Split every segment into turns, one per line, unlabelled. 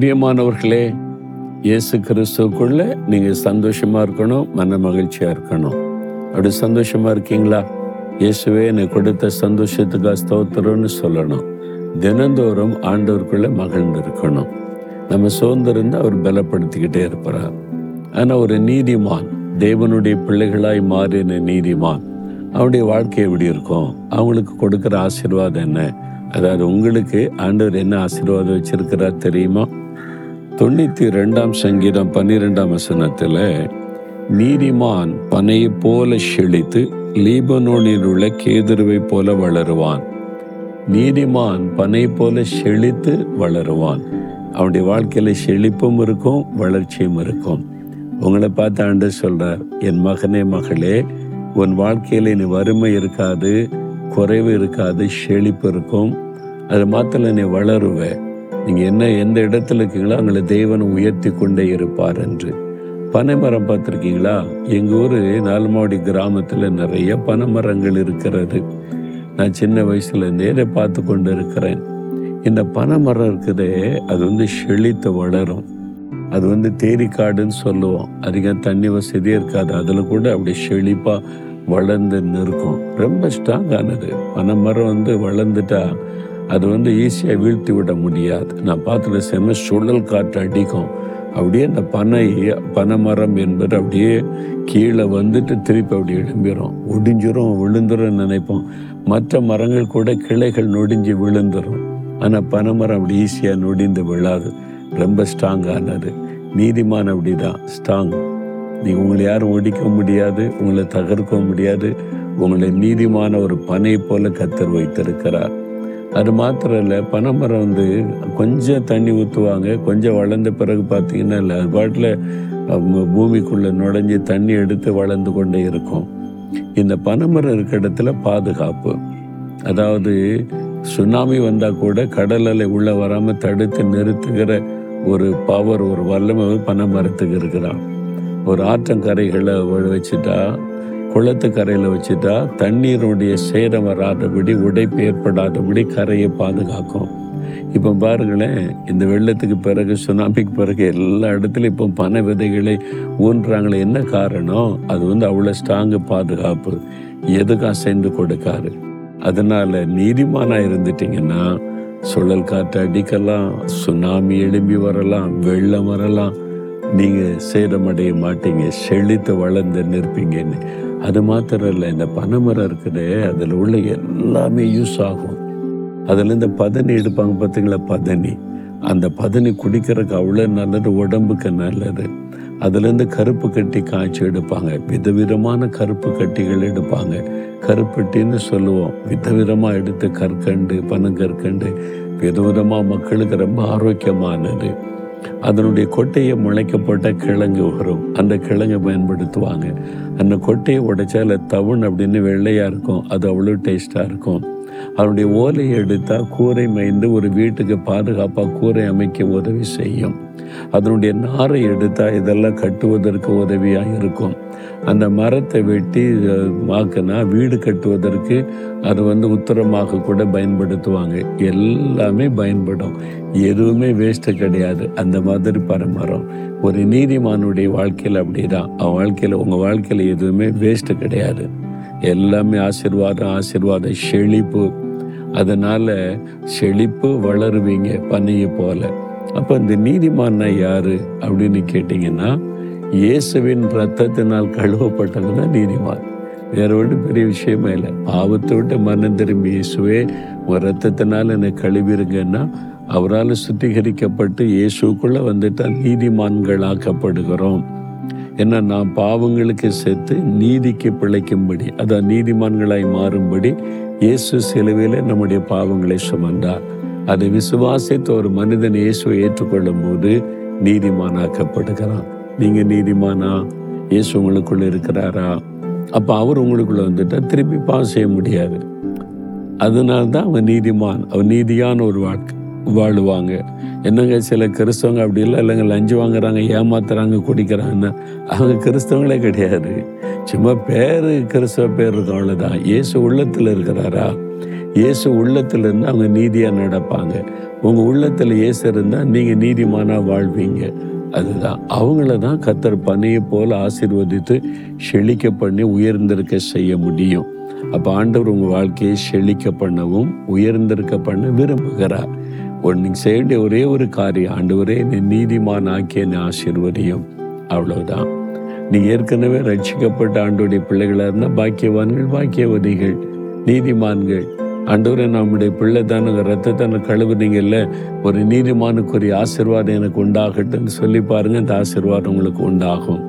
பிரியமானவர்களே இயேசு கிறிஸ்துக்குள்ள நீங்க சந்தோஷமா இருக்கணும் மன மகிழ்ச்சியா இருக்கணும். அப்படி சந்தோஷமா இருக்கீங்களா? இயேசுவே எனக்கு கொடுத்த சந்தோஷத்துக்காக ஸ்தோத்திரம்னு சொல்லணும். தினந்தோறும் ஆண்டவருக்குள்ள மகிழ்ந்து இருக்கணும். நம்ம சோர்ந்திருந்து அவர் பலப்படுத்திக்கிட்டே இருப்பார். ஆனால் ஒரு நீதிமான் தேவனுடைய பிள்ளைகளாய் மாறின நீதிமான் அவனுடைய வாழ்க்கை எப்படி இருக்கும்? அவங்களுக்கு கொடுக்குற ஆசீர்வாதம் என்ன? அதாவது உங்களுக்கு ஆண்டவர் என்ன ஆசீர்வாதம் வச்சிருக்கிறார் தெரியுமா? தொண்ணூத்தி ரெண்டாம் சங்கீதம் பன்னிரெண்டாம் வசனத்தில் நீதிமான் பனையை போல செழித்து லீபனோனில் உள்ள கேதுருவை போல வளருவான். நீதிமான் பனை போல செழித்து வளருவான். அவனுடைய வாழ்க்கையில் செழிப்பும் இருக்கும் வளர்ச்சியும் இருக்கும். உங்களை பார்த்து ஆண்டு சொல்றார் என் மகனே மகளே உன் வாழ்க்கையில் நீ வறுமை இருக்காது குறைவு இருக்காது செழிப்பு இருக்கும். அது மாத்திர நீ வளருவ. நீங்கள் என்ன எந்த இடத்துல இருக்கீங்களோ அங்களை தேவன் உயர்த்தி கொண்டே இருப்பார் என்று. பனைமரம் பார்த்துருக்கீங்களா? எங்கள் ஊர் நாலுமாவடி கிராமத்தில் நிறைய பனைமரங்கள் இருக்கிறது. நான் சின்ன வயசுலேருந்தே இதை பார்த்து கொண்டு இருக்கிறேன் இந்த பனைமரம் இருக்குதே அது வந்து செழித்து வளரும். அது வந்து தேரிக்காடுன்னு சொல்லுவோம். அதிகம் தண்ணி வசதியே இருக்காது. அதில் கூட அப்படி செழிப்பாக வளர்ந்து நிற்கும். ரொம்ப ஸ்ட்ராங்கானது பனைமரம் வந்து வளர்ந்துட்டா அது வந்து ஈஸியாக வீழ்த்தி விட முடியாது. நான் பார்த்துட்டு செம சுழல் காற்று அடிக்கும். அப்படியே அந்த பனை பனைமரம் என்பது அப்படியே கீழே வந்துட்டு திருப்பி அப்படி எழும்பிடும் ஒடிஞ்சிரும் விழுந்துரும் நினைப்போம். மற்ற மரங்கள் கூட கிளைகள் நொடிஞ்சு விழுந்துடும் ஆனால் பனைமரம் அப்படி ஈஸியாக நொடிந்து விழாது. ரொம்ப ஸ்ட்ராங்கானது நீதிமான் அப்படிதான். ஸ்ட்ராங் நீ உங்களை யாரும் ஒடிக்க முடியாது. உங்களை தகர்க்க முடியாது. உங்களை நீதிமான ஒரு பனை போல கத்தர் வைத்திருக்கிறார். அது மாத்திரம் இல்லை பனைமரம் வந்து கொஞ்சம் தண்ணி ஊற்றுவாங்க கொஞ்சம் வளர்ந்த பிறகு பார்த்தீங்கன்னா இல்லை அது பாட்டில் பூமிக்குள்ளே நுழைஞ்சி தண்ணி எடுத்து வளர்ந்து கொண்டே இருக்கும். இந்த பனைமரம் இருக்க இடத்துல பாதுகாப்பு. அதாவது சுனாமி வந்தால் கூட கடல் அலை உள்ளே வராமல் தடுத்து நிறுத்துகிற ஒரு பவர் ஒரு வல்லமை பனைமரத்துக்கு இருக்கிறான். ஒரு ஆற்றங்கரைகளை வச்சுட்டா குளத்து கரையில் வச்சுட்டா தண்ணீருடைய சேரம் வராதபடி உடைப்பு ஏற்படாதபடி கரையை பாதுகாக்கும். இப்போ பாருங்களேன் இந்த வெள்ளத்துக்கு பிறகு சுனாமிக்கு பிறகு எல்லா இடத்துலையும் இப்போ பனை விதைகளை ஊன்றாங்களே என்ன காரணம்? அது வந்து அவ்வளோ ஸ்ட்ராங்கு பாதுகாப்பு. எதுக்கும் அசைந்து கொடுக்காரு? அதனால நீதிமானாக இருந்துட்டீங்கன்னா சுழல் காற்று அடிக்கலாம் சுனாமி எழும்பி வரலாம் வெள்ளம் வரலாம் நீங்கள் சேதமடைய மாட்டீங்க செழித்து வளர்ந்து நிற்பீங்கன்னு. அது மாத்திரம் இல்லை இந்த பனைமரம் இருக்குது அதில் உள்ள எல்லாமே யூஸ் ஆகும். அதில் இந்த பதனி எடுப்பாங்க பார்த்தீங்களா பதனி. அந்த பதனி குடிக்கிறதுக்கு அவ்வளோ நல்லது உடம்புக்கு நல்லது. அதுலேருந்து கருப்பு கட்டி காய்ச்சி எடுப்பாங்க. விதவிதமான கருப்பு கட்டிகள் எடுப்பாங்க. கருப்பட்டின்னு சொல்லுவோம். விதவிதமாக எடுத்து கற்கண்டு பனங்கற்கண்டு விதவிதமாக மக்களுக்கு ரொம்ப ஆரோக்கியமானது. அதனுடைய கொட்டையை முளைக்கப்பட்ட கிழங்கு வரும் அந்த கிழங்கை பயன்படுத்துவாங்க. அந்த கொட்டையை உடைச்சால தவுன் அப்படின்னு வெள்ளையா இருக்கும். அது அவ்வளோ டேஸ்ட்டாக இருக்கும். அதனுடைய ஓலையை எடுத்தால் கூரை மைந்து ஒரு வீட்டுக்கு பாதுகாப்பாக கூரை அமைக்க உதவி செய்யும். அதனுடைய நாரை எடுத்தா இதெல்லாம் கட்டுவதற்கு உதவியா இருக்கும் அந்த மரத்தை வெட்டி மாக்குனா வீடு கட்டுவதற்கு அது வந்து உத்தரமாக கூட பயன்படுத்துவாங்க. எல்லாமே பயன்படும். எதுவுமே வேஸ்ட்டு கிடையாது. அந்த மாதிரி பரமரம் ஒரு நீதிமானுடைய வாழ்க்கையில் அப்படிதான். அவன் வாழ்க்கையில் உங்கள் வாழ்க்கையில் எதுவுமே வேஸ்ட்டு கிடையாது. எல்லாமே ஆசிர்வாதம் ஆசிர்வாதம் செழிப்பு. அதனால செழிப்பு வளருவீங்க பண்ணியை போல. அப்போ இந்த நீதிமான்னா யாரு அப்படின்னு கேட்டிங்கன்னா இயேசுவின் ரத்தத்தினால் கழுவப்பட்டவங்க தான் நீதிமான். வேற ஒன்றும் பெரிய விஷயமே இல்லை. பாவத்தை விட்டு மனம் திரும்பி இயேசுவே உன் ரத்தத்தினால் என்னை கழுவிருங்கன்னா அவரால் சுத்திகரிக்கப்பட்டு இயேசுக்குள்ளே வந்துட்டால் நீதிமான்களாக்கப்படுகிறோம். ஏன்னா நான் பாவங்களுக்கு சேர்த்து நீதிக்கு பிழைக்கும்படி அதான் நீதிமான்களாய் மாறும்படி இயேசு சிலுவையில் நம்முடைய பாவங்களை சுமந்தார். அதை விசுவாசித்த ஒரு மனிதன் இயேசுவை ஏற்றுக்கொள்ளும் போது நீதிமானாக்கப்படுகிறான். நீங்க நீதிமானா? இயேசு உங்களுக்குள்ள இருக்கிறாரா? அப்ப அவர் உங்களுக்குள்ள வந்துட்டா திருப்பி பாஸ் செய்ய முடியாது. அதனால தான் அவன் நீதிமான். அவன் நீதியான ஒரு வாழ்க்கை வாழுவாங்க. என்னங்க சில கிறிஸ்தவங்க அப்படி இல்லை? இல்லைங்க லஞ்சு வாங்குறாங்க ஏமாத்துறாங்க குடிக்கிறாங்கன்னா அவங்க கிறிஸ்தவங்களே கிடையாது. சும்மா பேரு கிறிஸ்தவ பேர் இருக்கும் அவ்வளோதான் இயேசு உள்ளத்தில் இருக்கிறாரா? இயேசு உள்ளத்துல இருந்து அவங்க நீதியா நடப்பாங்க. உங்க உள்ளத்துல இயேசு இருந்தா நீங்க நீதிமானா வாழ்வீங்க. அதுதான். அவங்கள தான் கத்தர் பனையை போல ஆசிர்வதித்து செழிக்க பண்ணி உயர்ந்திருக்க செய்ய முடியும். அப்போ ஆண்டவர் உங்க வாழ்க்கையை செழிக்க பண்ணவும் உயர்ந்திருக்க பண்ண விரும்புகிறார். ஒரு செய்ய வேண்டிய ஒரே ஒரு காரியம் ஆண்டவரே என்னை நீதிமான் ஆக்கிய என்னை ஆசிர்வதியும். அவ்வளவுதான். நீ ஏற்கனவே ரட்சிக்கப்பட்ட ஆண்டோடைய பிள்ளைகளா இருந்தால் பாக்கியவான்கள் பாக்கியவதிகள் நீதிமான்கள் ஆண்டவரே நம்முடைய பிள்ளை தானே ரத்தத்தான கழுவுனீங்கல்ல? ஒரு நீதிமானுக்குரிய ஆசீர்வாதம் எனக்கு உண்டாகட்டும்னு சொல்லி பாருங்க இந்த ஆசீர்வாதம் உங்களுக்கு உண்டாகும்.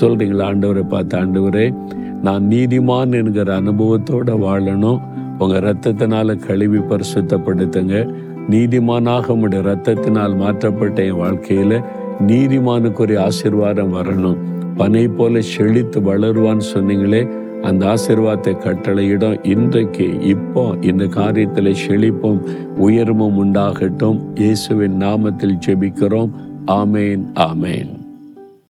சொல்றீங்களா ஆண்டவரை பார்த்து ஆண்டவரே? நான் நீதிமான் என்கிற அனுபவத்தோட வாழணும். உங்க ரத்தத்தினால கழுவி பரிசுத்தப்படுத்துங்க. நீதிமானாக உங்களுடைய ரத்தத்தினால் மாற்றப்பட்ட என் வாழ்க்கையில நீதிமானுக்குரிய ஆசீர்வாதம் வரணும். பனை போல செழித்து வளருவான்னு சொன்னீங்களே அந்த ஆசிர்வாதத்தை கட்டளையிடும். இன்றைக்கு இப்போ இந்த காரியத்தில் செழிப்பும் உயர்வும் உண்டாகட்டும். இயேசுவின் நாமத்தில் ஜெபிக்கிறோம். ஆமேன் ஆமேன்.